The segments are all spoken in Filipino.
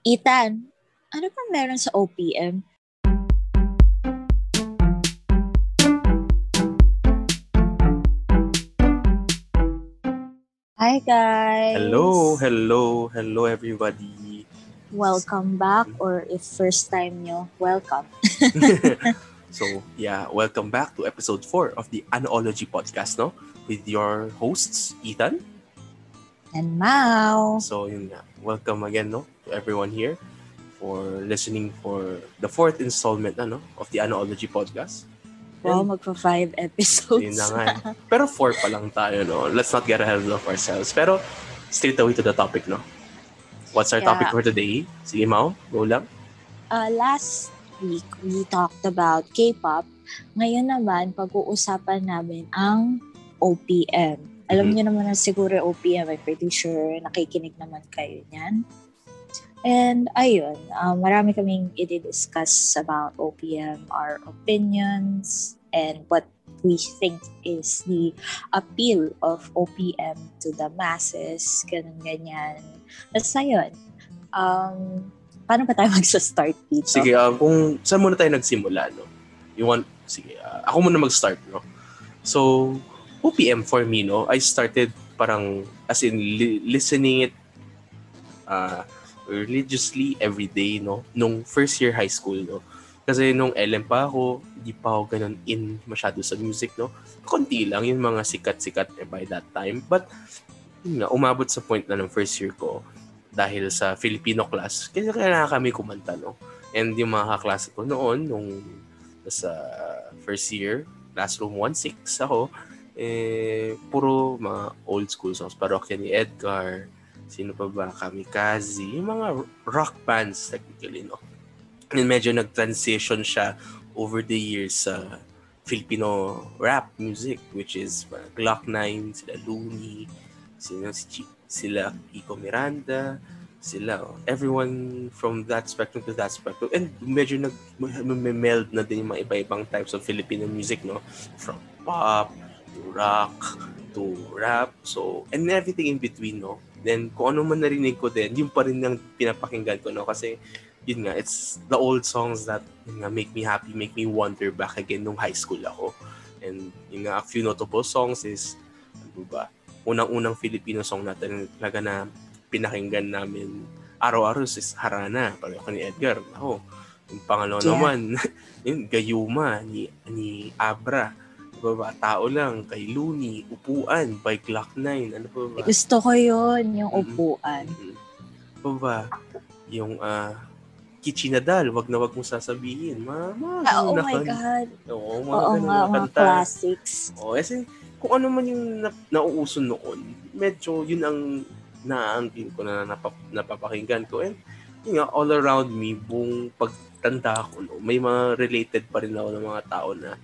Ethan, ano pa meron sa OPM? Hi guys! Hello, hello, hello everybody. Welcome back or if first time nyo, welcome. so, yeah, welcome back to episode 4 of the Anology podcast, no? With your hosts, Ethan. And Mao. So, yun nga. Welcome again, no? To everyone here for listening for the fourth installment, ano, of the Anology podcast. Wow, magpa five episodes. Yun na nga. eh. Pero four pa lang tayo, no? Let's not get ahead of ourselves. Pero, straight away to the topic, no? What's our Yeah. topic for today? Sige, Mau, go lang. Uh, last week, we talked about K-pop. Ngayon naman, pag-uusapan namin ang OPM. Alam Mhm. niyo naman na siguro OPM. I'm pretty sure nakikinig naman kayo niyan. And ayun, uh, marami kaming i-discuss about OPM, our opinions, and what we think is the appeal of OPM to the masses, ganun ganyan. Basta yun. Um, paano ba tayo magsa-start dito? Sige, ah, kung saan muna tayo nagsimula, no? You want, sige, ah, ako muna mag-start, no? So, OPM for me, no? I started parang, as in, li- listening it uh, religiously every day, no? Nung first year high school, no? Kasi nung LM pa ako, hindi pa ako ganun in masyado sa music, no? Konti lang, yung mga sikat-sikat eh, by that time. But, yun nga, umabot sa point na ng first year ko, dahil sa Filipino class, kasi kailangan kami kumanta, no? And yung mga kaklase ko noon, nung sa first year, classroom 1-6 ako, eh, puro mga old school songs. Parokya ni Edgar, sino pa ba, Kamikaze, yung mga rock bands technically, no? And medyo nag-transition siya over the years sa Filipino rap music, which is uh, Glock 9, sila Looney, sila, si sila Kiko Miranda, sila, oh, everyone from that spectrum to that spectrum. And medyo nag meld na din yung mga iba-ibang types of Filipino music, no? From pop, to rock, to rap, so, and everything in between, no? Then, kung ano man narinig ko din, yun pa rin ang pinapakinggan ko, no? Kasi, yun nga, it's the old songs that yun nga, make me happy, make me wonder back again nung high school ako. And yun nga, a few notable songs is, ano ba, unang-unang Filipino song natin talaga na pinakinggan namin araw-araw is Harana, pareho ni Edgar. Ako, yung pangalawa Yeah. naman, yun, Gayuma, ni, ni Abra. Diba ba, tao lang, kay Looney, Upuan, by Glock 9, ano pa ba? Gusto ko yun, yung Mhm. upuan. Mm. Ano ba? Yung ah Kichinadal, wag na wag mo sasabihin. Mama, Ah, oh my God. Oo, mga Oo ganun nga, mga kanta. classics. Oo, kasi kung ano man yung na, nauuso noon, medyo yun ang naaangkin ko na napap, napapakinggan ko. And yun nga, all around me, buong pagtanda ko, no, may mga related pa rin ako ng mga tao na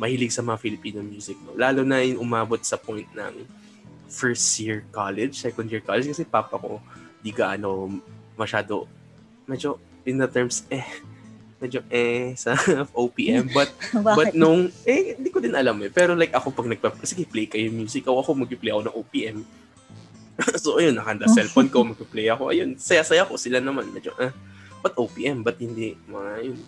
mahilig sa mga Filipino music. No? Lalo na yung umabot sa point ng first year college, second year college, kasi papa ko, di gaano masyado, medyo in the terms, eh, medyo eh, sa OPM, but But nung, eh, hindi ko din alam eh. Pero like ako pag nagpa, sige, play kayo music. Ako, ako mag-play ako ng OPM. so, ayun, nakanda cellphone ko, mag-play ako. Ayun, saya-saya ko. Sila naman, medyo, eh, but OPM? Ba't hindi, mga, yun,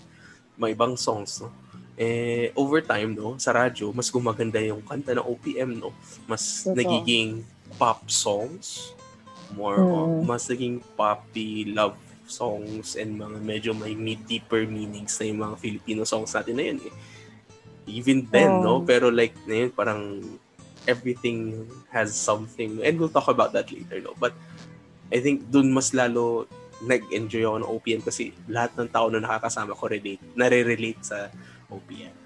mga ibang songs, no? Eh, over time, no, sa radyo, mas gumaganda yung kanta ng OPM, no? Mas Totoo. nagiging pop songs. More, Mm. of, mas naging poppy love songs and mga medyo may me- deeper meanings na yung mga Filipino songs natin na yun eh. Even then, no? Oh. Pero like, na yun, parang everything has something. And we'll talk about that later, no? But I think dun mas lalo nag-enjoy ako ng OPM kasi lahat ng tao na nakakasama ko relate, nare-relate sa OPM.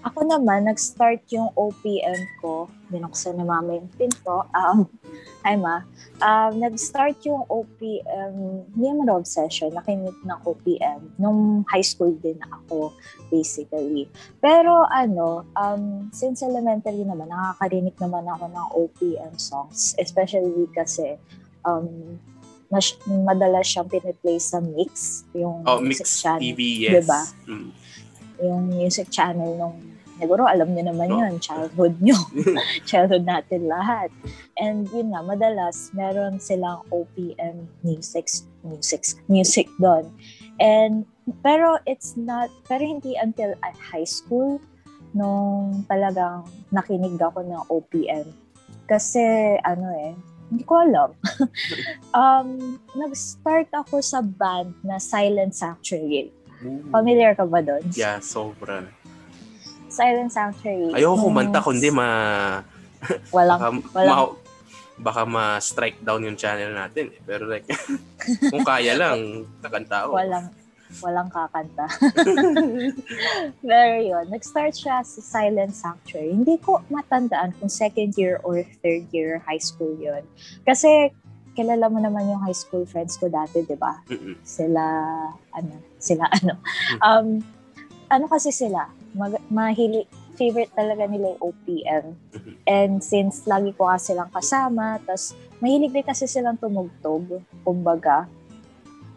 Ako naman, nag-start yung OPM ko. Binuksan ni mama yung pinto. Um, hi ma. Um, nag-start yung OPM, hindi naman obsession, nakinig ng OPM. Nung high school din ako, basically. Pero ano, um, since elementary naman, nakakarinig naman ako ng OPM songs. Especially kasi um, mas, madalas siyang piniplay sa Mix, yung Oh, Mix channel. TV, yes. Diba? Mm. Yung music channel nung siguro alam niyo naman yun, childhood nyo. childhood natin lahat. And yun nga, madalas meron silang OPM music, music, music doon. And, pero it's not, pero hindi until uh, high school nung talagang nakinig ako ng OPM. Kasi, ano eh, hindi ko alam. um, nag-start ako sa band na Silent Sanctuary. Ooh. Familiar ka ba doon? Yeah, sobra. Silent Sanctuary. Ayoko kumanta kundi ma... Walang, baka, walang- ma- baka ma-strike down yung channel natin. eh. Pero like, kung kaya lang, kakanta ako. walang, walang kakanta. Pero yun, nag-start siya sa Silent Sanctuary. Hindi ko matandaan kung second year or third year high school yun. Kasi, kilala mo naman yung high school friends ko dati, di ba? Sila, ano, sila ano. Um, ano kasi sila, mag, mahili, favorite talaga nila yung OPM. And since lagi ko kasi silang kasama, tas mahilig din kasi silang tumugtog, kumbaga.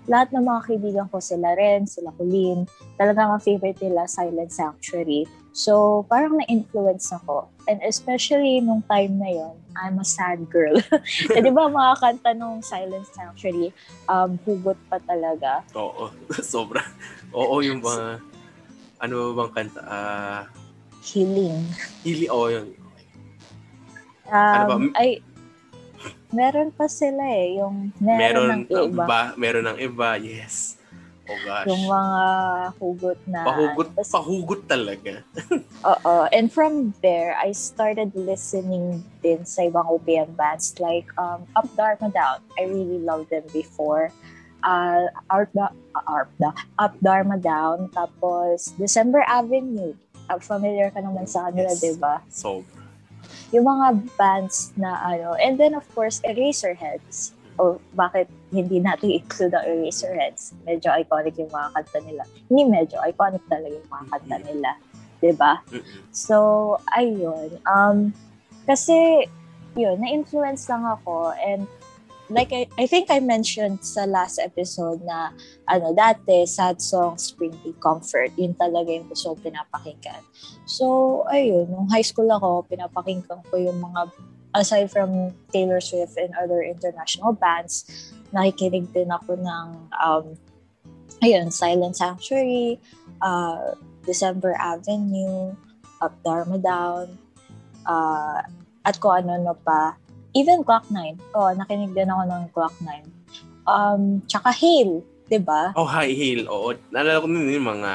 Lahat ng mga kaibigan ko, sila rin, sila Colleen, talagang ang favorite nila, Silent Sanctuary. So, parang na-influence ako. And especially nung time na yon I'm a sad girl. eh, di ba mga kanta nung Silent Sanctuary, um, hugot pa talaga. Oo, sobra. Oo, yung mga... Ano ba bang kanta? Ah... Healing. Hili, oo, yun. Um, Ano ba? Ay, meron pa sila eh. Yung meron, Meron ng iba. ba? Meron ng iba, yes. Oh gosh. Yung mga hugot na... pahugot, Tas- pahugot talaga. Oo. And from there, I started listening din sa ibang OPM bands like um, Up Dharma Down. I really loved them before. Uh, Art da- Art da- Up Dharma Down. Tapos December Avenue. Uh, familiar ka naman sa kanila, Yes. di ba? Sobra. Yung mga bands na ano. And then of course, Eraserheads. O bakit hindi natin include ang Eraserheads? Medyo iconic yung mga kanta nila. Hindi medyo, iconic talaga yung mga kanta nila. Ba? Mm-mm. So, ayun. Um, kasi, yun, na-influence lang ako and like I, I think I mentioned sa last episode na ano dati sad songs bring me comfort. Yun talaga yung gusto pinapakinggan. So ayun nung high school ako pinapakinggan ko yung mga aside from Taylor Swift and other international bands nakikinig din ako ng um, ayun Silent Sanctuary uh, December Avenue Up Dharma Down uh, at kung ano-ano pa even Clock 9. Oh, nakinig din ako ng Clock 9. Um, tsaka Hail, 'di ba? Oh, High Heel. Oo. Naalala ko din yung mga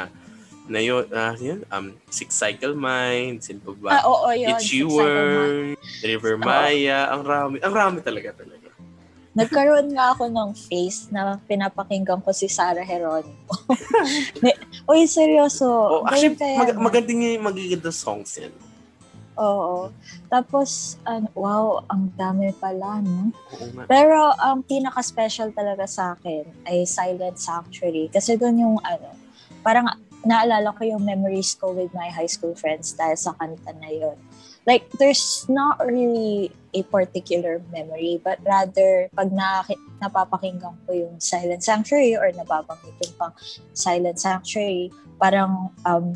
na yun, ah, yun, um, Six Cycle Mind, sino pa ba? Ah, oo, yun. It's You. Were, River. Maya, ang rami, ang rami talaga talaga. Nagkaroon nga ako ng face na pinapakinggan ko si Sarah Geronimo. Ni- Uy, seryoso. Oh, actually, mag- magandang yung magiging songs yan. Oo. Tapos, ano, wow, ang dami pala, no? Pero ang pinaka-special talaga sa akin ay Silent Sanctuary. Kasi doon yung ano, parang naalala ko yung memories ko with my high school friends dahil sa kanta na yun. Like, there's not really a particular memory, but rather, pag na, napapakinggan ko yung Silent Sanctuary or nababanggit yung pang Silent Sanctuary, parang um,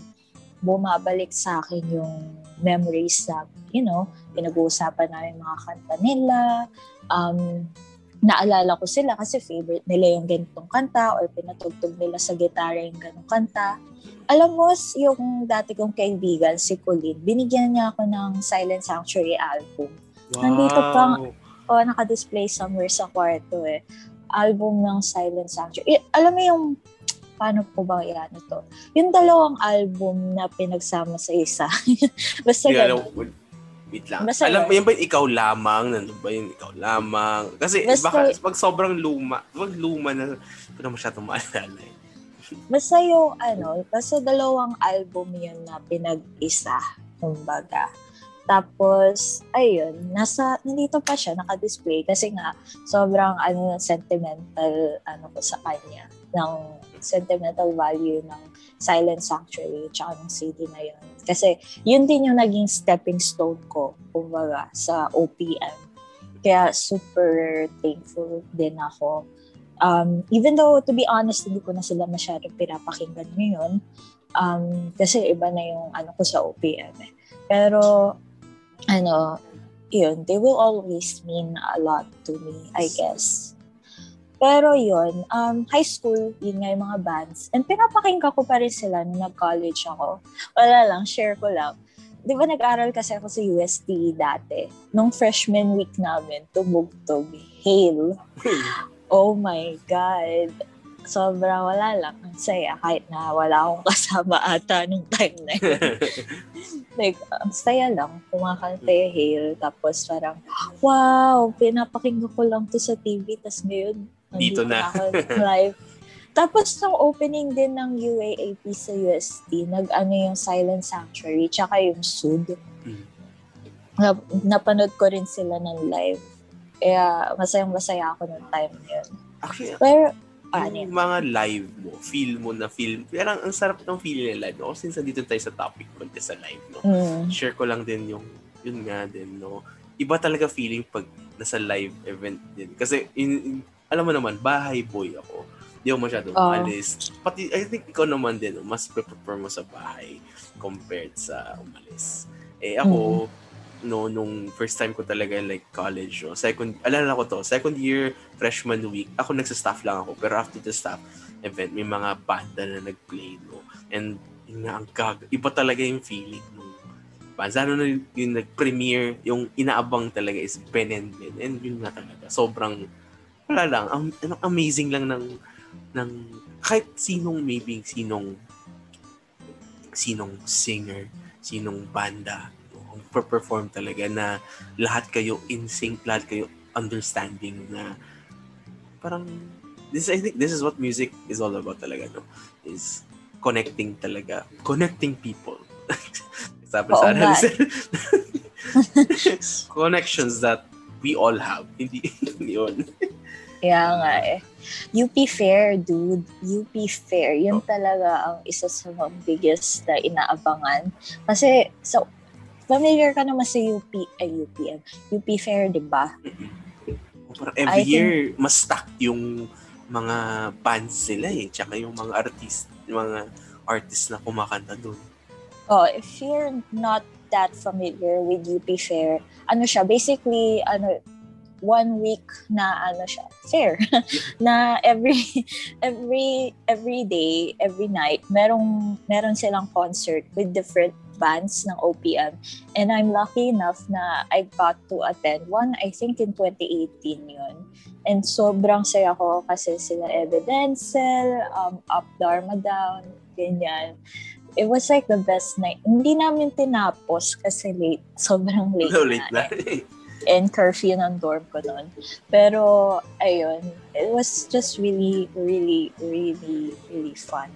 bumabalik sa akin yung memories na, you know, pinag-uusapan namin mga kanta nila, um, naalala ko sila kasi favorite nila yung ganitong kanta or pinatugtog nila sa gitara yung ganong kanta. Alam mo, yung dati kong kaibigan, si Colleen, binigyan niya ako ng Silent Sanctuary album. Wow. Nandito pang- O, naka-display somewhere sa kwarto eh. Album ng Silent Sanctuary. Eh, alam mo yung, paano po ba yan ito? Yung dalawang album na pinagsama sa isa. Basta alam, ganun. wait lang. Basta alam mo, yun. yan ba yung ikaw lamang? Nandun ba yung ikaw lamang? Kasi Basta- baka pag sobrang luma, pag luma na, hindi na masyadong maalala. eh. Basta yung ano, basta dalawang album yun na pinag-isa, kumbaga. Tapos, ayun, nasa, nandito pa siya, naka-display. Kasi nga, sobrang ano, sentimental, ano ko sa kanya, ng sentimental value ng Silent Sanctuary, tsaka ng CD na yun. Kasi, yun din yung naging stepping stone ko, kumbaga, sa OPM. Kaya, super thankful din ako Um, even though, to be honest, hindi ko na sila masyadong pinapakinggan ngayon, Um, kasi iba na yung ano ko sa OPM eh. Pero, ano, yun, they will always mean a lot to me, I guess. Pero yun, um, high school, yun nga yung mga bands. And pinapakinggan ko pa rin sila nung nag-college ako. Wala lang, share ko lang. Di ba nag-aral kasi ako sa UST dati? Nung freshman week namin, tumugtog, Hail. Oh my God. Sobrang wala lang. Ang saya kahit na wala akong kasama ata nung time na yun. like, ang saya lang. Kumakanta yung Hail. Tapos parang, wow, pinapakinggan ko lang to sa TV. Tapos ngayon, dito na. live. Tapos nung opening din ng UAAP sa UST, nag-ano yung Silent Sanctuary, tsaka yung Sud. Mm. Nap- napanood ko rin sila ng live. Kaya masayang-masaya ako nung time yun. Actually, Pero, yung mga live mo, feel mo na feel, parang ang sarap ng feel nila, no? Since nandito tayo sa topic ko sa live, no? Mm. Share ko lang din yung, yun nga din, no? Iba talaga feeling pag nasa live event din. Kasi, in, in alam mo naman, bahay boy ako. Hindi ako masyadong uh, umalis. Pati, I think ikaw naman din, mas prefer mo sa bahay compared sa umalis. Eh ako, mm-hmm. no, nung first time ko talaga like college, no, second, alala ko to, second year, freshman week, ako nagsa-staff lang ako. Pero after the staff event, may mga banda na nag-play, no. And yun nga, ang gag, iba talaga yung feeling. Lalo na yung, yung nag-premiere, yung inaabang talaga is Ben and Ben. And yun nga talaga, sobrang wala lang, ang, ang amazing lang ng ng kahit sinong maybe sinong sinong singer, sinong banda, perform talaga na lahat kayo in sync, lahat kayo understanding na parang this I think this is what music is all about talaga no? Is connecting talaga connecting people. Sabi sa connections that we all have hindi yun kaya nga eh. UP Fair, dude. UP Fair. Yun oh. talaga ang isa sa mga biggest na inaabangan. Kasi, so, familiar ka naman sa UP, ay UPM. UP Fair, di ba? Parang every I year, think, mas stacked yung mga bands sila eh. Tsaka yung mga artist, yung mga artists na kumakanta doon. Oh, if you're not that familiar with UP Fair, ano siya, basically, ano, one week na ano siya, fair. na every every every day, every night, merong meron silang concert with different bands ng OPM. And I'm lucky enough na I got to attend one, I think in 2018 yun. And sobrang saya ko kasi sila Evidencel, um, Up Dharma Down, ganyan. It was like the best night. Hindi namin tinapos kasi late. Sobrang late no, late na. and curfew ng dorm ko noon. Pero, ayun, it was just really, really, really, really fun.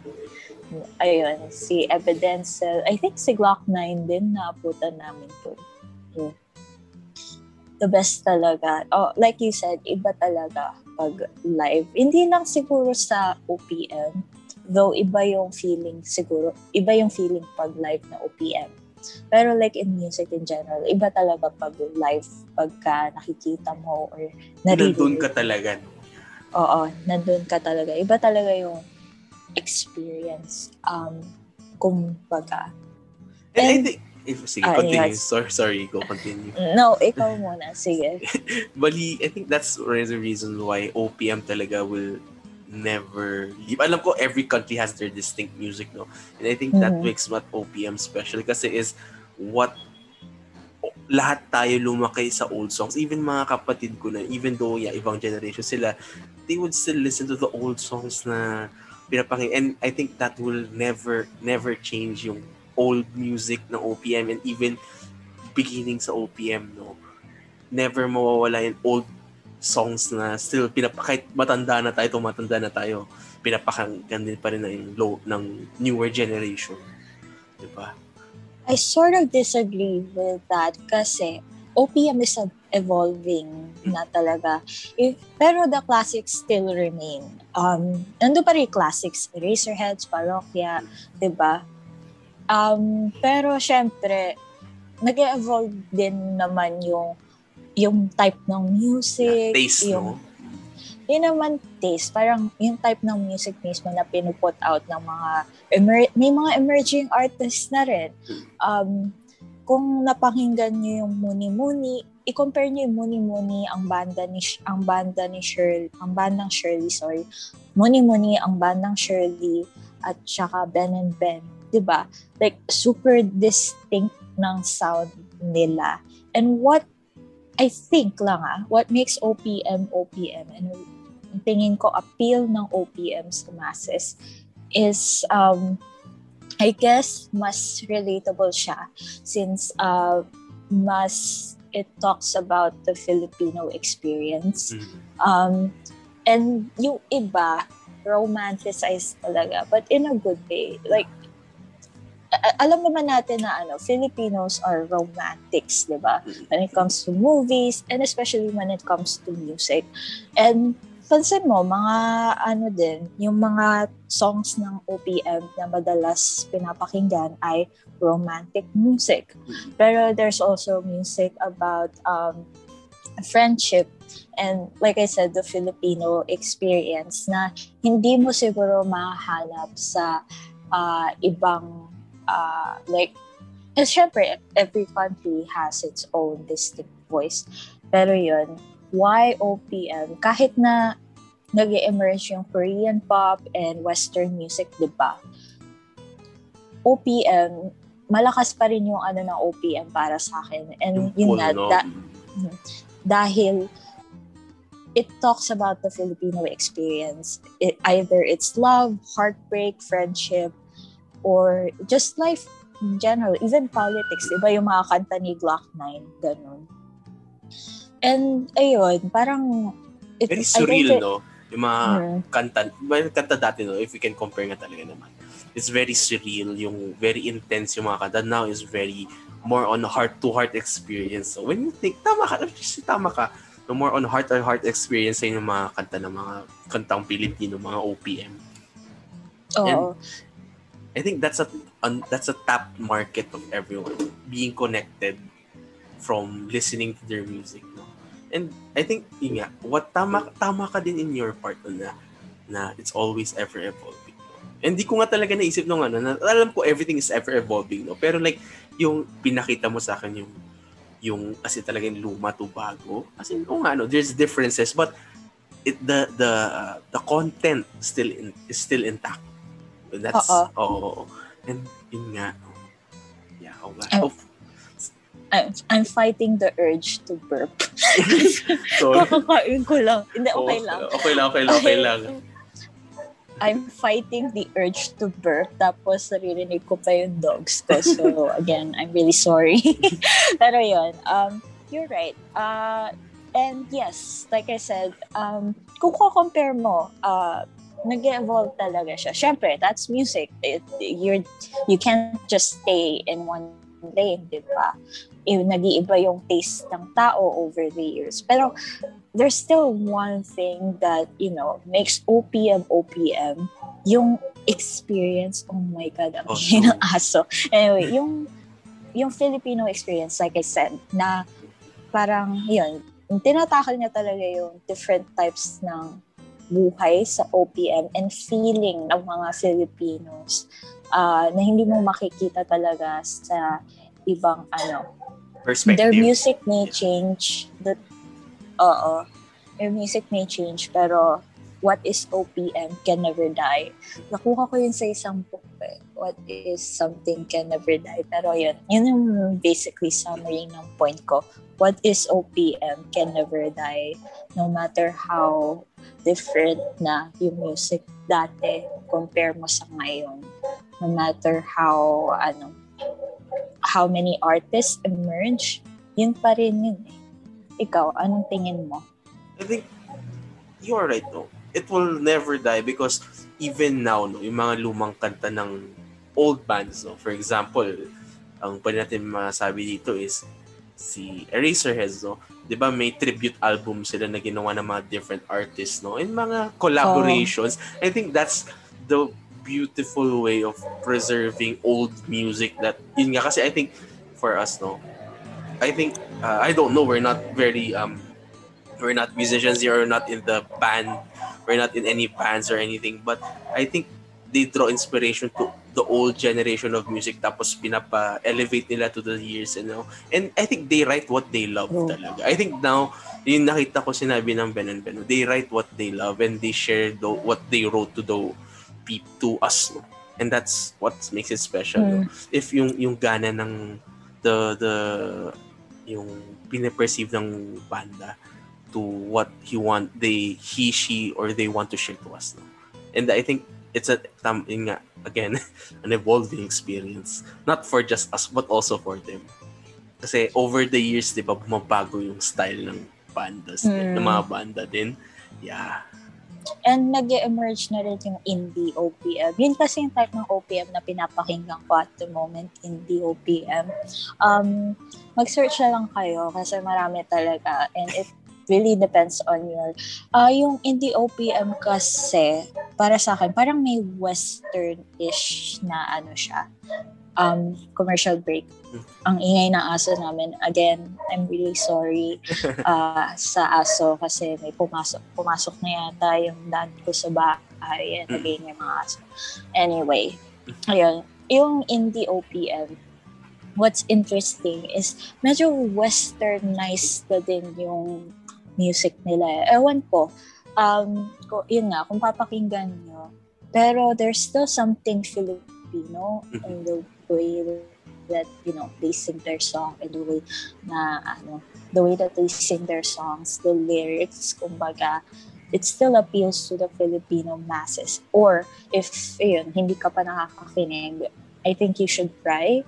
Ayun, si Evidence, I think si Glock 9 din na putan namin to. Yeah. The best talaga. Oh, like you said, iba talaga pag live. Hindi lang siguro sa OPM, though iba yung feeling siguro, iba yung feeling pag live na OPM pero like in music in general, iba talaga pag live, pagka nakikita mo or naririnig. Nandun ka talaga. Oo, nandun ka talaga. Iba talaga yung experience. Um, kumbaga. And, And I think, if, sige, uh, continue. Yes. Sorry, sorry, go continue. No, ikaw muna. Sige. Bali, I think that's the reason why OPM talaga will never leave. Alam ko every country has their distinct music, no? And I think mm-hmm. that makes what OPM special kasi is what lahat tayo lumaki sa old songs. Even mga kapatid ko na, even though yeah, ibang generation sila, they would still listen to the old songs na pinapakinggan. And I think that will never, never change yung old music ng OPM and even beginning sa OPM, no? Never mawawala yung old songs na still pinapa kahit matanda na tayo, tumatanda na tayo, pinapakinggan din pa rin ng low ng newer generation. 'Di ba? I sort of disagree with that kasi OPM is evolving na talaga. If, pero the classics still remain. Um, nando pa rin classics, Eraserheads, Parokya, di ba? Um, pero syempre, nag-evolve din naman yung yung type ng music, yeah, taste, yung, no? yun naman taste. Parang yung type ng music mismo na pinuput out ng mga, emer- may mga emerging artists na rin. Um, kung napakinggan nyo yung Muni Muni, i-compare niyo yung Muni Muni ang banda ni ang banda ni Shirley, ang bandang Shirley, sorry. Muni Muni ang bandang Shirley at saka Ben and Ben, 'di ba? Like super distinct ng sound nila. And what I think lang ah, what makes OPM OPM and tingin ko appeal ng OPM sa masses is um I guess mas relatable siya since uh, mas it talks about the Filipino experience. Mm. Um, and yung iba, romanticize talaga, but in a good way. Like, alam naman natin na ano, Filipinos are romantics, di ba? When it comes to movies, and especially when it comes to music. And pansin mo, mga ano din, yung mga songs ng OPM na madalas pinapakinggan ay romantic music. Pero there's also music about um, friendship and like I said, the Filipino experience na hindi mo siguro mahanap sa uh, ibang uh, like and syempre, every country has its own distinct voice. Pero yun, why OPM? Kahit na nag emerge yung Korean pop and Western music, di ba? OPM, malakas pa rin yung ano ng OPM para sa akin. And Yung yun nga, da- dahil it talks about the Filipino experience. It, either it's love, heartbreak, friendship, or just life in general. Even politics, di ba yung mga kanta ni Glock 9, ganun. And ayun, parang... It, Very surreal, it- no? Yung mga Mm. kanta, mga kanta dati, no? If we can compare nga talaga naman. It's very surreal, yung very intense yung mga kanta. Now is very more on heart-to-heart experience. So when you think, tama ka, tama ka, no more on heart-to-heart experience yung mga kanta ng mga kantang Pilipino, mga OPM. Oo. I think that's a un, that's a tap market of everyone being connected from listening to their music no? And I think yun what tama tama ka din in your part na na it's always ever evolving. And di ko nga talaga naisip nung ano na, alam ko everything is ever evolving no? Pero like yung pinakita mo sa akin yung yung kasi talagang luma to bago kasi oh nga no there's differences but it the the the content still in, is still intact that's Oo. oo oo. and yun nga yeah oh, Ay- oh, I'm, I'm fighting the urge to burp. sorry Kakakain ko lang. Hindi, okay Oo, lang. okay lang okay lang okay lang I'm fighting the urge to burp. Tapos naririnig ko pa yung dogs ko. So, again, I'm really sorry. Pero yun, um, you're right. Uh, and yes, like I said, um, kung ko-compare mo, uh, nag-evolve talaga siya. Siyempre, that's music. It, you're, you can't just stay in one lane, di ba? Nag-iiba yung taste ng tao over the years. Pero there's still one thing that, you know, makes OPM OPM, yung experience. Oh my God, ang no. ng aso. Anyway, yung, yung Filipino experience, like I said, na parang, yun, tinatakal niya talaga yung different types ng buhay sa OPM and feeling ng mga Filipinos ah, na hindi mo makikita talaga sa ibang ano, perspective their music may change. The, oo. Their music may change, pero what is OPM can never die. Nakuha ko yun sa isang book eh. What is something can never die. Pero yun, yun yung basically summary ng point ko. What is OPM can never die. No matter how different na yung music dati compare mo sa ngayon. No matter how, ano, how many artists emerge, yun pa rin yun eh. Ikaw, anong tingin mo? I think you are right no it will never die because even now no yung mga lumang kanta ng old bands no for example ang pwede natin masabi dito is si Eraserheads no 'di ba may tribute album sila na ginawa ng mga different artists no and mga collaborations. I think that's the beautiful way of preserving old music that yun nga kasi I think for us no I think uh, I don't know we're not very um we're not musicians here, we're not in the band, we're not in any bands or anything. But I think they draw inspiration to the old generation of music tapos pinapa-elevate nila to the years you know and I think they write what they love oh. talaga I think now yung nakita ko sinabi ng Ben and Ben they write what they love and they share the, what they wrote to the to us no? and that's what makes it special mm. no? if yung yung gana ng the the yung pine-perceive ng banda to what he want they he she or they want to share to us no? and I think it's a tam yun nga again an evolving experience not for just us but also for them kasi over the years 'di ba bumabago yung style ng bandas mm. ng mga banda din yeah And nag emerge na rin yung indie OPM. Yun kasi yung type ng OPM na pinapakinggan ko at the moment, indie OPM. Um, mag-search na lang kayo kasi marami talaga. And it really depends on your uh, yung indie OPM kasi para sa akin parang may western-ish na ano siya um commercial break. Ang ingay ng aso namin again I'm really sorry uh, sa aso kasi may pumasok pumasok na yata yung dad ko sa bahay and again yung mga aso. Anyway ayun yung indie OPM what's interesting is medyo westernized na din yung music nila. Ewan ko, um, ko, yun nga, kung papakinggan nyo, pero there's still something Filipino mm-hmm. in the way that, you know, they sing their song and the way na, ano, the way that they sing their songs, the lyrics, kumbaga, it still appeals to the Filipino masses. Or, if, yun, hindi ka pa nakakakinig, I think you should try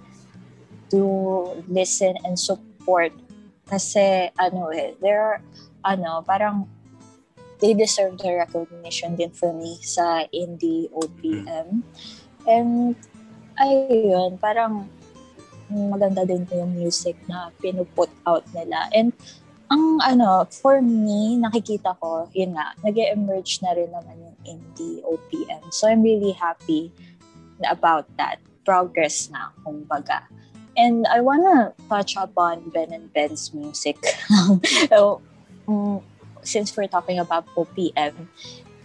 to listen and support kasi ano eh, there are ano, parang they deserve the recognition din for me sa indie OPM. And ayun, parang maganda din yung music na pinuput out nila. And ang ano, for me, nakikita ko, yun nga, nag emerge na rin naman yung indie OPM. So I'm really happy about that. Progress na, kumbaga. And I wanna touch upon Ben and Ben's music. so, um, since we're talking about OPM,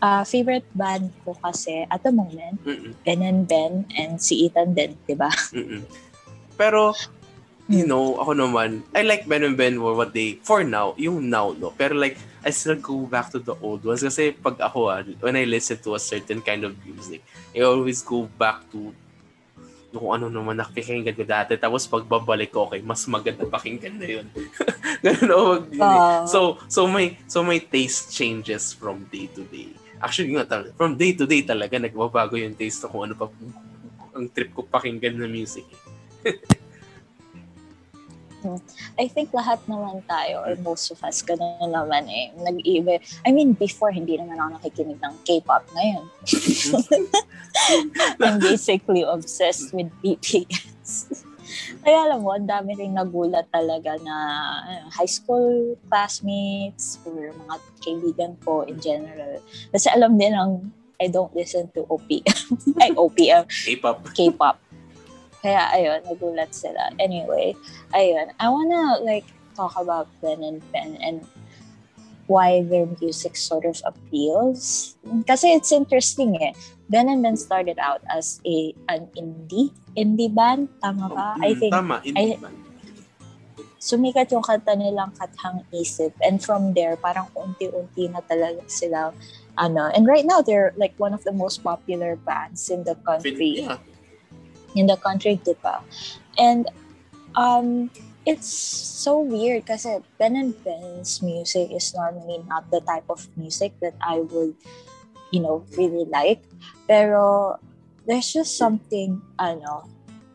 uh, favorite band ko kasi at the moment, Mm-mm. Ben and Ben and si Ethan din, di ba? Pero, you know, ako naman, I like Ben and Ben for what they, for now, yung now, no? Pero like, I still go back to the old ones kasi pag ako, ah, when I listen to a certain kind of music, I always go back to kung ano naman nakikinggan ko dati. Tapos pagbabalik ko, okay, mas maganda pakinggan na yun. Ganun ako mag uh, So, so may, so may taste changes from day to day. Actually, nga talaga, from day to day talaga, nagbabago yung taste ko kung ano pa ang trip ko pakinggan na music. Hmm. I think lahat naman tayo or most of us ganun naman eh. Nag-iba. I mean, before hindi naman ako nakikinig ng K-pop ngayon. I'm basically obsessed with BTS. Kaya alam mo, ang dami rin nagulat talaga na ano, high school classmates or mga kaibigan ko in general. Kasi alam din ang I don't listen to OPM. Ay, OPM. K-pop. K-pop. Kaya ayun, nagulat sila. Anyway, ayun, I wanna like talk about Ben and Ben and why their music sort of appeals. Kasi it's interesting eh. Ben and Ben started out as a an indie indie band, tama ba? Oh, I mm, think tama, indie I, band. Sumikat yung kanta nilang Kathang Isip and from there parang unti-unti na talaga sila ano. And right now they're like one of the most popular bands in the country. Yeah in the country, di? And um, it's so weird kasi Ben and Ben's music is normally not the type of music that I would, you know, really like. Pero there's just something, ano,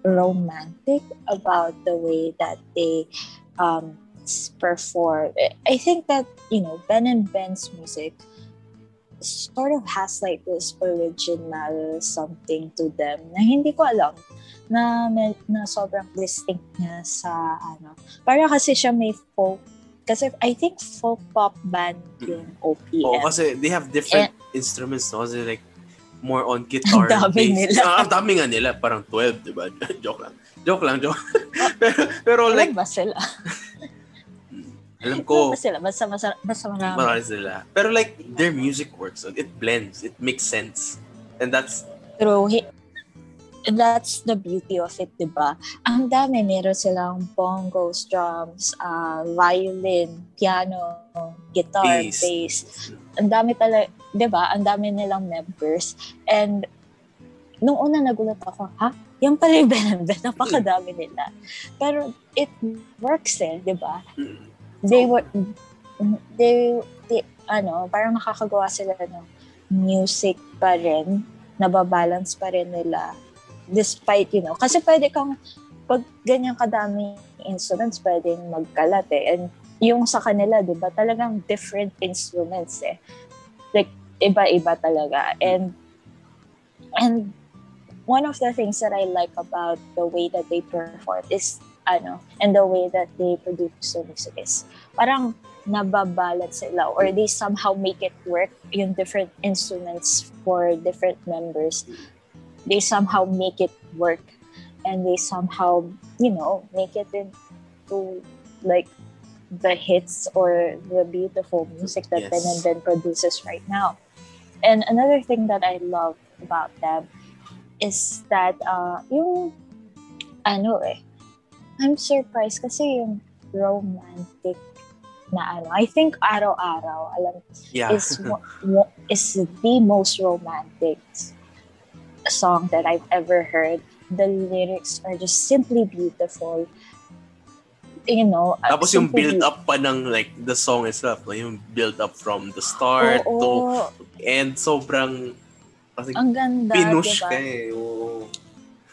romantic about the way that they um, perform. I think that, you know, Ben and Ben's music sort of has like this original something to them na hindi ko alam na, na sobrang distinct niya sa ano. Para kasi siya may folk kasi I think folk pop band yung OPM. Oh, kasi they have different And, instruments no? Kasi like more on guitar and bass. Nila. Ah, ang dami nga nila, parang 12, di ba? joke lang. Joke lang, joke. pero, pero like... ba sila? Alam ko, Basta sila, basta, basta, basta marami. marami sila. Pero like, their music works. It blends. It makes sense. And that's, True. That's the beauty of it, di ba? Ang dami, meron silang bongos, drums, uh, violin, piano, guitar, Bass. bass. Ang dami talaga, di ba? Ang dami nilang members. And nung una nagulat ako, ha? Yan pala yung Ben and Ben. Napakadami nila. Pero it works eh, di ba? mm, they were they, they ano parang nakakagawa sila ng music pa rin nababalance pa rin nila despite you know kasi pwede kang pag ganyan kadami instruments pwedeng magkalat eh. And yung sa kanila di ba talagang different instruments eh. Like iba-iba talaga. And and one of the things that I like about the way that they perform is ano and the way that they produce the music is parang nababalance sila or they somehow make it work yung different instruments for different members they somehow make it work and they somehow you know make it into like the hits or the beautiful music that Yes. Ben and Ben produces right now and another thing that I love about them is that uh, yung ano eh I'm surprised kasi yung romantic na ano. I think araw-araw, alam, yeah. is is the most romantic song that I've ever heard. The lyrics are just simply beautiful. You know, uh, Tapos yung build up pa ng like the song itself, no? yung build up from the start Oo, to end sobrang kasi ang ganda, pinush diba? ka eh. Oo.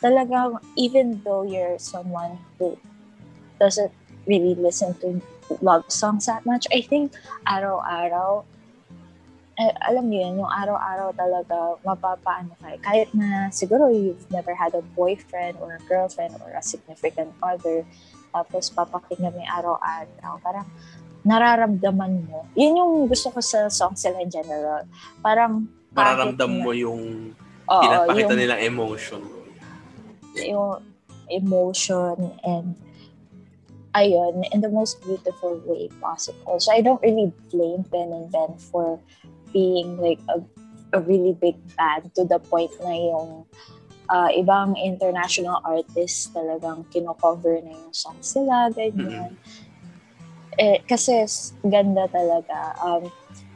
Talagang even though you're someone who doesn't really listen to love songs that much, I think araw-araw, eh, alam niyo yun, yung araw-araw talaga mapapaano ka. Kahit na siguro you've never had a boyfriend or a girlfriend or a significant other, tapos papakinggan mo araw-araw, parang nararamdaman mo. Yun yung gusto ko sa song sila in general. Parang kahit Mararamdam na- mo yung Oo, pinapakita yung- nilang emotion. Yung emotion and ayun, in the most beautiful way possible. So I don't really blame Ben and Ben for being like a, a really big band to the point na yung uh, ibang international artists talagang kino-cover na yung songs sila, ganyan. Eh, kasi ganda talaga. Um,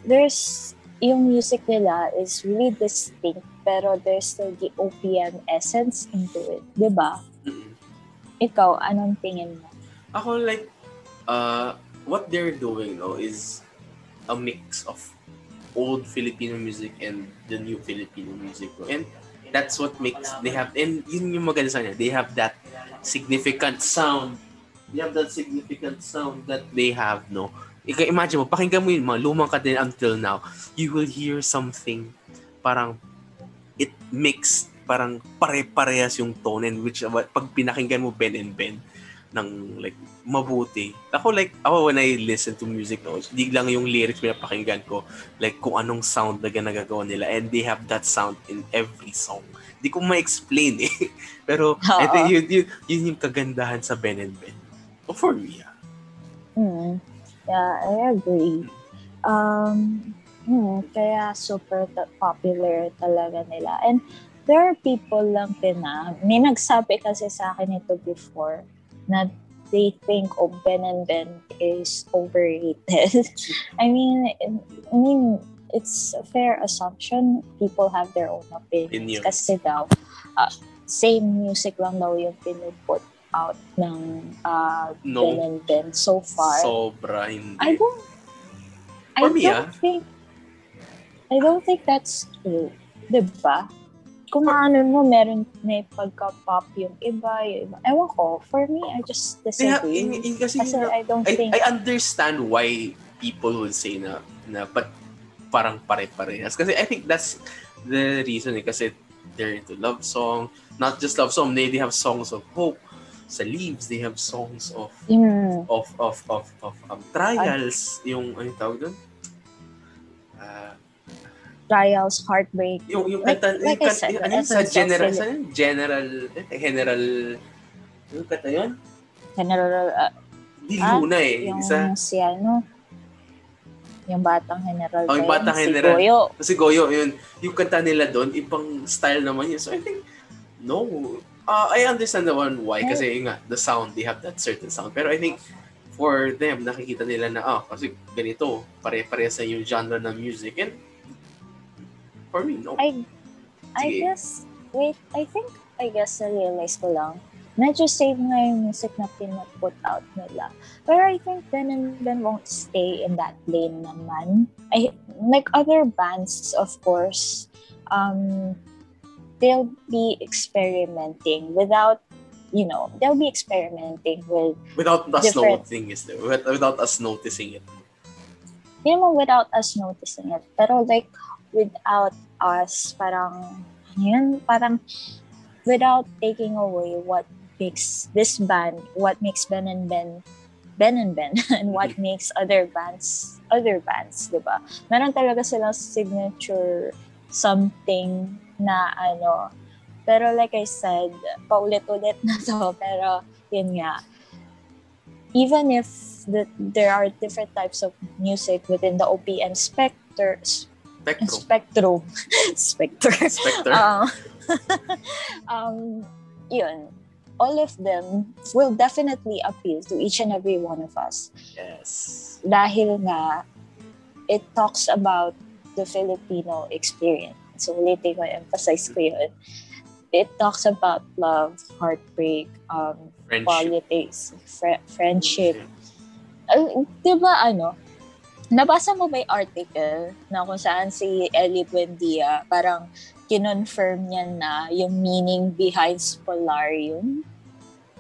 there's, yung music nila is really distinct pero there's still the OPM essence into it. ba? Mm-mm. Ikaw, anong tingin mo? Ako like, uh, what they're doing no is a mix of old Filipino music and the new Filipino music. No? And that's what makes, they have, and yun yung maganda sa they have that significant sound. They have that significant sound that they have, no? Ika, imagine mo, pakinggan mo yun, mga lumang ka din until now, you will hear something parang makes parang pare-parehas yung tone and which pag pinakinggan mo Ben and Ben ng like mabuti. Ako like ako when I listen to music no, di lang yung lyrics pinapakinggan ko like kung anong sound na ginagawa nila and they have that sound in every song. Di ko ma-explain eh. Pero. I think yun, yun, yun yung kagandahan sa Ben and Ben. Oh, for me, ah. Hmm. Yeah, I agree. Um, hmm, kaya super ta- popular talaga nila. And there are people lang din na, may nagsabi kasi sa akin ito before, na they think oh, Ben and Ben is overrated. I mean, I mean, it's a fair assumption. People have their own opinions. Opinions. Kasi daw, uh, same music lang daw yung pinuput out ng uh, No. Ben and Ben so far. Sobra hindi. I don't. I For me, don't ah. think. I don't think that's true. Diba? Kung ano mo, meron may pagka-pop yung iba, yung iba. Ewan ko, for me, I just disagree. in, in, kasi Kasi I don't I, think, I understand why people would say na, na but parang pare-parehas. Kasi I think that's the reason eh. Kasi they're into love song. Not just love song, they, they have songs of hope. Sa Leaves, they have songs of mm, of of of of um, trials. yung, ano yung tawag doon? Ah, trials, heartbreak. yung, yung Like- kanta, like yung I said, yung, ano sa general, sa general, eh, general, yung kanta yun? General, uh, Di Ah, Luna eh. Yung Isa, si ano, yung Batang General. Oh, yung ba yun? Batang Si General. Goyo. Kasi Goyo, yun, yung kanta nila doon, ibang style naman yun. So I think, no. Uh, I understand the one why. Kasi yun nga, the sound, they have that certain sound. Pero I think, for them, nakikita nila na, ah, kasi ganito, pare-parehas na yung genre ng music. And for me, no. I, I Sige. guess, wait, I think, I guess, na-realize ko lang, medyo same nga yung music na pinaput out nila. Pero I think Ben and Ben won't stay in that lane naman. I, like other bands, of course, um, they'll be experimenting without, you know, they'll be experimenting with, Without us noticing it. Without, without us noticing it. you know, without us noticing it. Pero like, without us, parang, ano yun, parang, without taking away what makes this band, what makes Ben and Ben, Ben and Ben, and what makes other bands, other bands, di ba? Meron talaga silang signature something na ano, pero like I said, paulit-ulit na to, pero yun nga, even if the, there are different types of music within the OPM specter, Spectrum. spectrum, specter, Spectre. um, um, yun, all of them will definitely appeal to each and every one of us. yes. Dahil nga, it talks about the Filipino experience. So, ulitin ko, emphasize ko yun. It talks about love, heartbreak, um, Friendship. politics, fri- friendship. Uh, di ba ano, nabasa mo ba yung article na kung saan si Ellie Buendia parang kinonfirm niya na yung meaning behind Spolarium?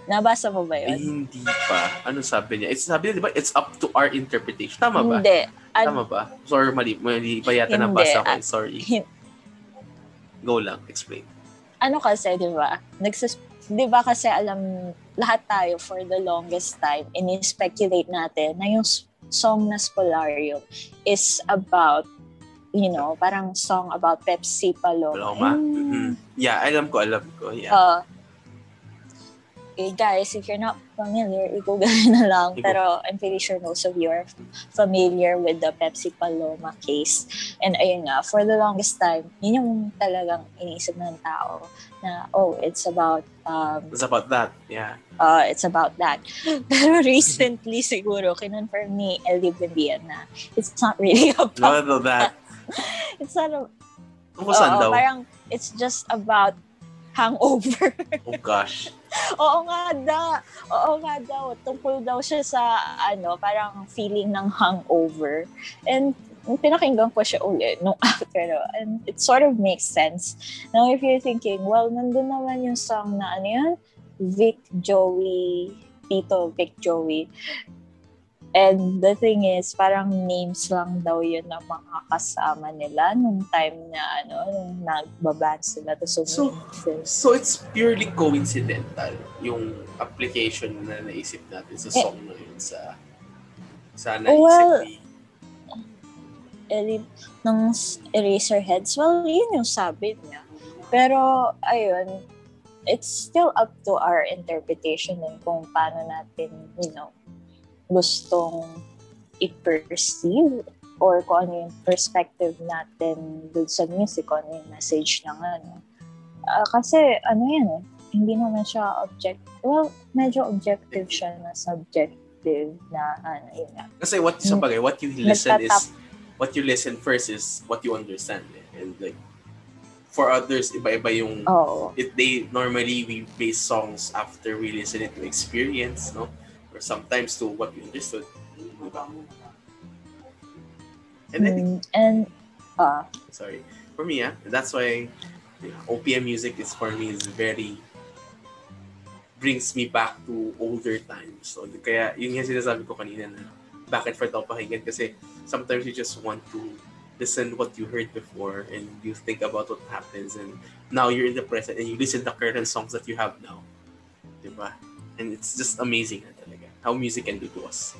Nabasa mo ba yun? hindi pa. Ano sabi niya? It's sabi niya, di ba? It's up to our interpretation. Tama ba? Hindi. An- Tama ba? Sorry, mali. Mali pa yata Hindi. nabasa ko. Ah, Sorry. Go lang. Explain. ano kasi, di ba? Nagsus- di ba kasi alam, lahat tayo for the longest time, ini-speculate natin na yung s- song na Spolarium is about, you know, parang song about Pepsi Paloma. Paloma. And, Mhm. Yeah, alam ko, alam ko. Yeah. uh, eh, guys, if you're not familiar, i-google na lang. Pero I'm pretty sure most of you are familiar with the Pepsi Paloma case. And ayun nga, for the longest time, yun yung talagang iniisip ng tao na, oh, it's about, um, It's about that. Yeah. uh, it's about that. Pero recently, siguro, kinonfirm ni Ellie Buendia na it's not really about, Not about that. it's not, a, Tungkol saan daw? parang, it's just about hangover. Oh gosh. Oo nga daw. Oo nga daw. Tungkol daw siya sa, ano, parang feeling ng hangover. And pinakinggan ko siya ulit nung after, and it sort of makes sense. Now, if you're thinking, well, nandun naman yung song na, ano yan? Vic Joey, Tito Vic Joey. And the thing is, parang names lang daw yun ng mga kasama nila nung time na, ano, nung nagbaban sila. Tapos So, umiinfluence. So it's purely coincidental yung application na naisip natin sa Eh, song na yun sa sa naisip well, ni Ellie ng Eraserheads, well, yun yung sabi niya. Pero, ayun, it's still up to our interpretation din kung paano natin, you know, gustong i-perceive or kung ano yung perspective natin dun sa music, kung ano yung message ng ano. Ah, kasi, ano yan eh, hindi naman siya object, well, medyo objective siya na subjective na, ano, yun nga. kasi what sa Mm. bagay what you listen is Nagtatap- what you listen first is what you understand eh. and like for others iba-iba yung Oo. it they normally we base songs after we listen it to experience no or sometimes to what you understood diba? and I think Mm, and, ah, sorry. For me ah that's why yeah, OPM music is for me is very brings me back to older times. So kaya yun yung sinasabi ko kanina na bakit for tao pakinggan? Kasi sometimes you just want to listen what you heard before and you think about what happens and now you're in the present and you listen to current songs that you have now. Diba and it's just amazing na talaga how music can do to us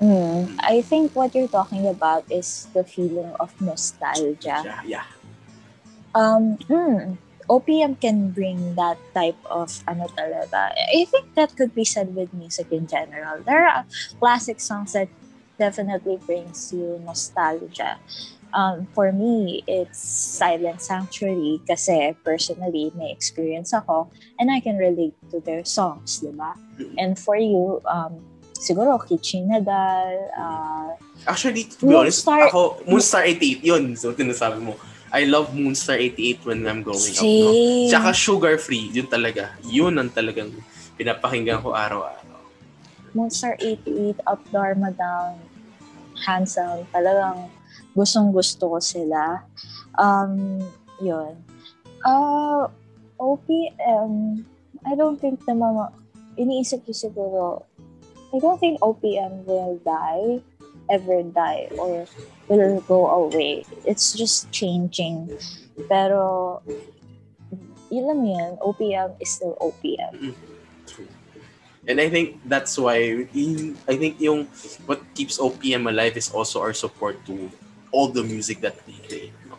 mm, I think what you're talking about is the feeling of nostalgia. yeah yeah Um, hmm, OPM can bring that type of ano talaga. I think that could be said with music in general. There are classic songs that definitely brings you nostalgia. Um, for me, it's Silent Sanctuary kasi personally may experience ako and I can relate to their songs, di ba? And for you, um, siguro Kichinadal, uh, Actually, to be honest, ako, Moonstar 88 yun. So, tinasabi mo. I love Moonstar 88 when I'm growing Same. up. No? Tsaka Sugar Free, yun talaga. Yun ang talagang pinapakinggan ko araw-araw. Moonstar 88, Up Dharma Down, Handsome, talagang gustong gusto ko sila. Um, yun. Uh, OPM, I don't think na mga, iniisip ko siguro, I don't think OPM will die ever die or will go away. It's just changing. Pero, yun lang yan, OPM is still OPM. And I think that's why, I think yung, what keeps OPM alive is also our support to all the music that we create. No?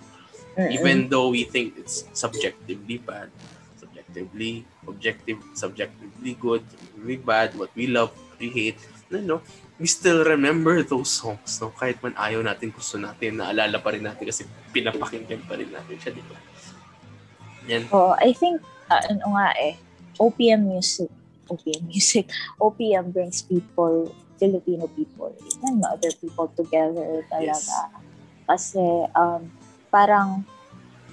Mm-hmm. Even though we think it's subjectively bad, subjectively objective, subjectively good, subjectively bad, what we love, we hate, no, no, we still remember those songs, no? Kahit man ayaw natin, gusto natin, naalala pa rin natin kasi pinapakinggan pa rin natin siya, di ba? Yan. Oh, I think, uh, ano nga eh, OPM music, OPM music, OPM brings people, Filipino people, and other people together talaga. Yes. Kasi, um, parang,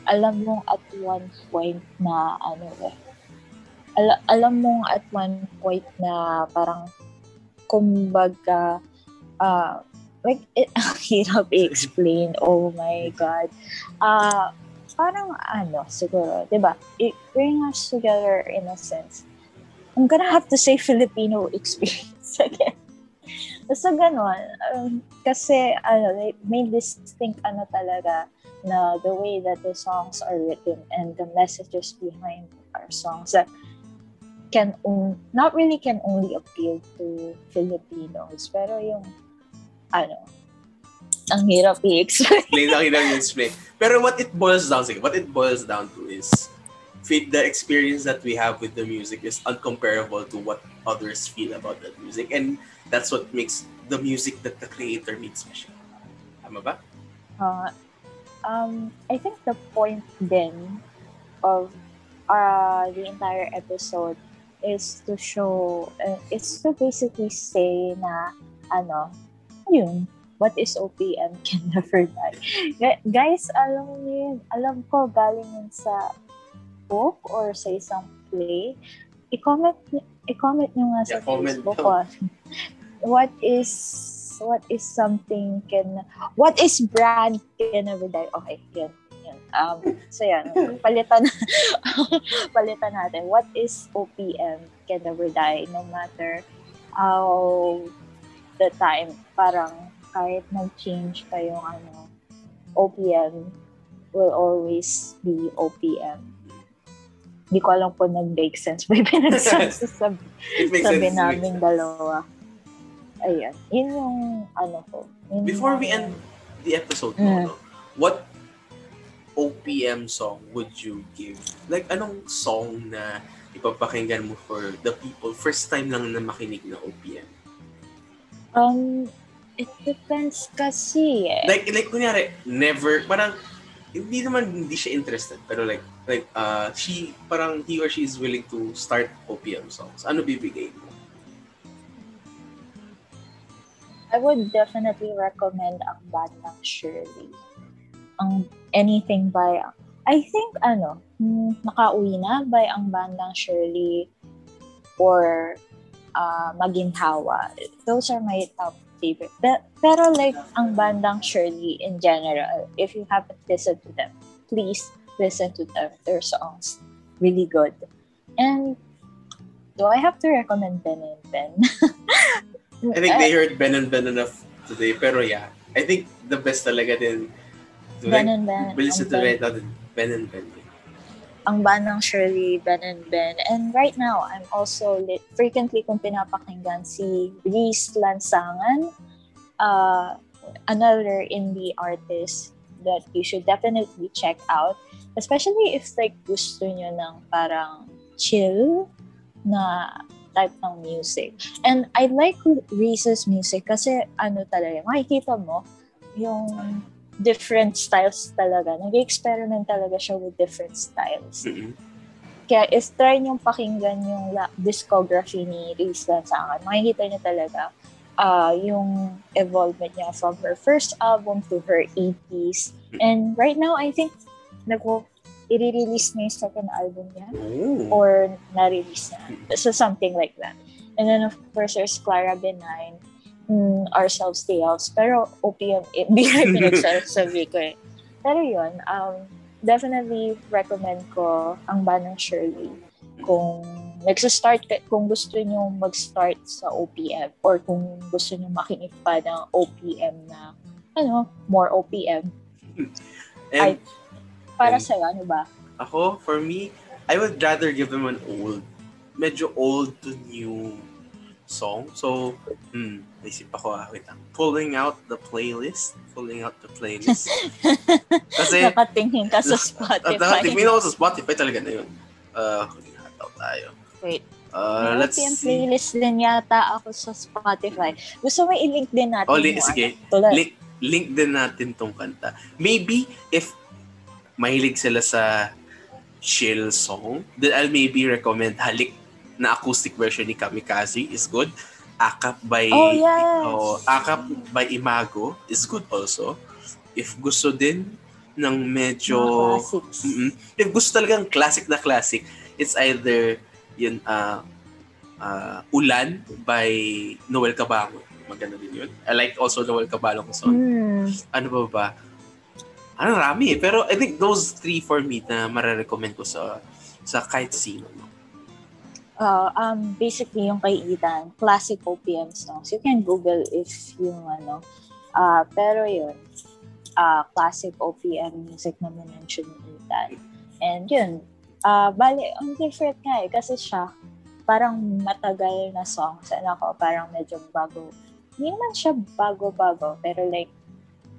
alam mong at one point na, ano eh, al- alam mong at one point na parang kumbaga, uh, like, it, hirap i-explain. Oh my God. Uh, parang ano, siguro, di ba? It bring us together in a sense. I'm gonna have to say Filipino experience again. So, ganun. Um, kasi, ano, may distinct ano talaga na the way that the songs are written and the messages behind our songs that can um, not really can only appeal to Filipinos, pero yung ano, ang hirap i-explain. ang hirap i-explain. Pero what it boils down to, what it boils down to is fit the experience that we have with the music is uncomparable to what others feel about that music and that's what makes the music that the creator makes special. Tama ba? Uh, um, I think the point then of uh, the entire episode is to show, uh, is to basically say na, ano, yun, what is OPM can never die. Guys, alam niyo alam ko galing sa book or sa isang play. I-comment, i-comment nyo nga yeah, sa Facebook ko. what is what is something can what is brand can never die okay yun Um, so yan, palitan, palitan natin. What is OPM can never die no matter how the time. Parang kahit mag-change pa yung ano, OPM will always be OPM. Hindi ko alam po nag-make sense ba yung pinagsasabi sabi namin dalawa. Ayan. Yun yung ano ko. Before we end the episode, mm. no, what OPM song would you give? Like, anong song na ipapakinggan mo for the people first time lang na makinig na OPM? Um, it depends kasi eh. Like, like kunyari, never, parang, hindi naman hindi siya interested, pero like, like, uh, she, parang he or she is willing to start OPM songs. Ano bibigay mo? I would definitely recommend ang bandang Shirley ang anything by I think ano, hmm, nakauwi na by ang bandang Shirley or uh, Maginhawa. Those are my top favorite. But, pero like ang bandang Shirley in general, if you haven't listened to them, please listen to them. Their songs really good. And do I have to recommend Ben and Ben? I think they heard Ben and Ben enough today. Pero yeah, I think the best talaga din Ben and Ben. Bilis ito rin Ben and Ben. Ang bandang Shirley, Ben and Ben. And right now, I'm also lit, frequently kong pinapakinggan si Reese Lansangan, uh, another indie artist that you should definitely check out. Especially if like gusto nyo ng parang chill na type ng music. And I like Reese's music kasi ano talaga, makikita mo yung different styles talaga. Nag-experiment talaga siya with different styles. Mm-hmm. Kaya is try niyong pakinggan yung la- discography ni Reese Lansangan. Makikita niyo talaga uh, yung evolvement niya from her first album to her 80s. And right now, I think nag i-release na yung second album niya Oh. or na-release na. So something like that. And then of course, there's Clara Benign, mm, Ourselves Stay Outs. Pero OPM, eh, hindi ko pinagsasabi ko eh. Pero yun, um, definitely recommend ko ang Banang Shirley kung nagsa-start, kung gusto nyo mag-start sa OPM or kung gusto nyo makinig pa ng OPM na, ano, more OPM. And Para sa'yo, ano ba? ako, for me, I would rather give them an old, medyo old to new song. So, hmm, naisip ako, ah, wait lang. Pulling out the playlist. Pulling out the playlist. Kasi, Nakatingin ka sa at Spotify. nakatingin ako sa Spotify talaga na yun. Uh, hataw tayo. Wait. Uh, let's see. playlist din yata ako sa Spotify. Gusto mo i-link din natin Oh, li- sige. ano. Link, link din natin tong kanta. Maybe, if mahilig sila sa chill song, then I'll maybe recommend Halik na acoustic version ni Kamikaze is good. Akap by Oh, yes! oh, Akap by Imago is good also. If gusto din ng medyo. Mm-mm. If gusto talagang classic na classic, it's either yun uh, uh, Ulan by Noel Cabango. Maganda din yun. I like also Noel Cabango song. Hmm. Ano ba ba? Ano rami eh. Pero I think those three for me na mararecommend ko sa sa kahit sino. No? Uh, um, basically, yung kay Ethan, classic OPM songs. You can Google if yung ano. Uh, pero yun, uh, classic OPM music na mention ni Ethan. And yun, uh, bali, ang different nga eh, kasi siya, parang matagal na songs. And ako, parang medyo bago. Hindi naman siya bago-bago, pero like,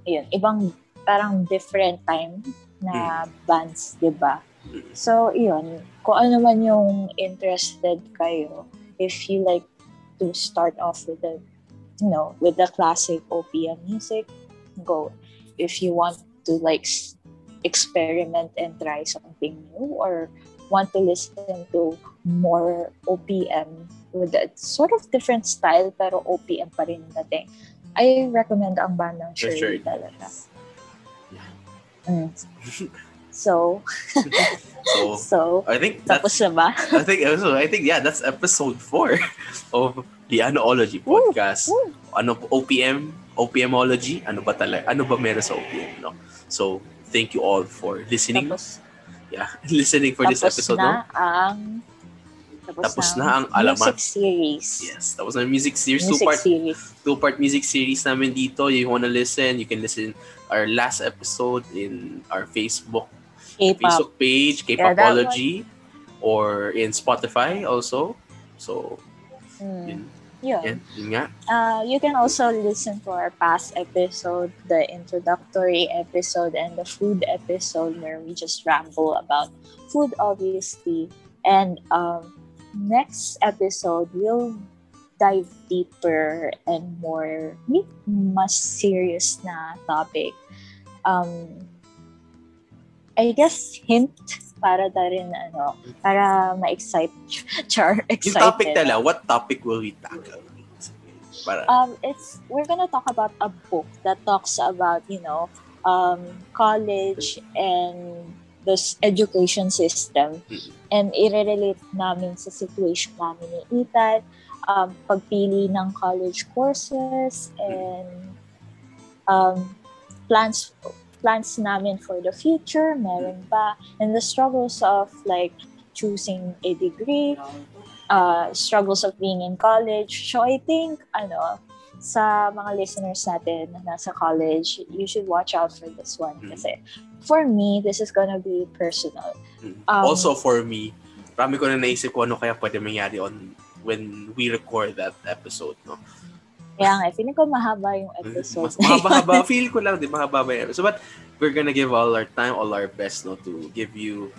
yun, ibang, parang different time na bands, di ba? So, yun. Kung ano man yung interested kayo, if you like to start off with the, you know, with the classic OPM music, go. If you want to like experiment and try something new or want to listen to more OPM with a sort of different style pero OPM pa rin dating, I recommend ang bandang For Shirley sure. talaga. Mm. So, So, so, I think tapos that's, na ba? I think, also, I think, yeah, that's episode four of the Anoology podcast. Woo! Ano, OPM, OPMology, ano ba talaga, ano ba meron sa OPM, no? So, thank you all for listening. Tapos, yeah, listening for this tapos episode, na no? ang tapos, Tapos na na ang alamat. music series. Yes, that was our music series, Music two-part series. two-part music series namin dito. You wanna listen, you can listen our last episode in our Facebook K-pop. Facebook page, Yeah, K-Popology, or in Spotify also. So, Mm. yun, Yun. yun nga. Uh, you can also listen to our past episode, the introductory episode, and the food episode where we just ramble about food, obviously. And um, next episode, we'll dive deeper and more mas serious na topic. Um, I guess hint para da rin ano, para ma-excite, char, Yung excited. topic tala, what topic will we tackle? Para, um it's we're gonna talk about a book that talks about you know um college and this education system Mhm. and i-relate namin sa situation namin ni Ethan um, pagpili ng college courses and um, plans plans namin for the future meron ba and the struggles of like choosing a degree uh, struggles of being in college. So I think, ano, sa mga listeners natin na nasa college, you should watch out for this one. Mm. Kasi for me, this is gonna be personal. mm. um, also for me, marami ko na naisip ko ano kaya pwede mangyari on when we record that episode, no? Kaya nga, feeling ko mahaba yung episode. Mas mahaba-haba. Feel ko lang, di mahaba ba yung episode. But we're gonna give all our time, all our best, no, to give you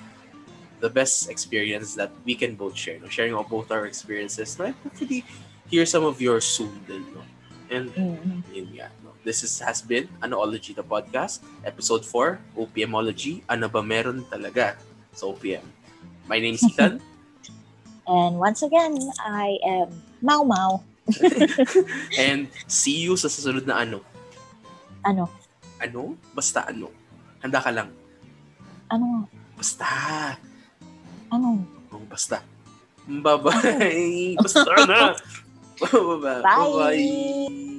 the best experience that we can both share. No? Sharing all both our experiences. No? And hopefully, hear some of yours soon din. No? And Mm. yun nga. No? This is, has been Anoology the Podcast, Episode 4, OPMology. Ano ba meron talaga sa OPM? My name is Ethan. And once again, I am Mau Mau. and see you sa susunod na ano. Ano? Ano? Basta ano. Handa ka lang. Ano? Basta. Ano? Oh, basta. Bye-bye. Basta na. Bye-bye. Bye! Bye-bye.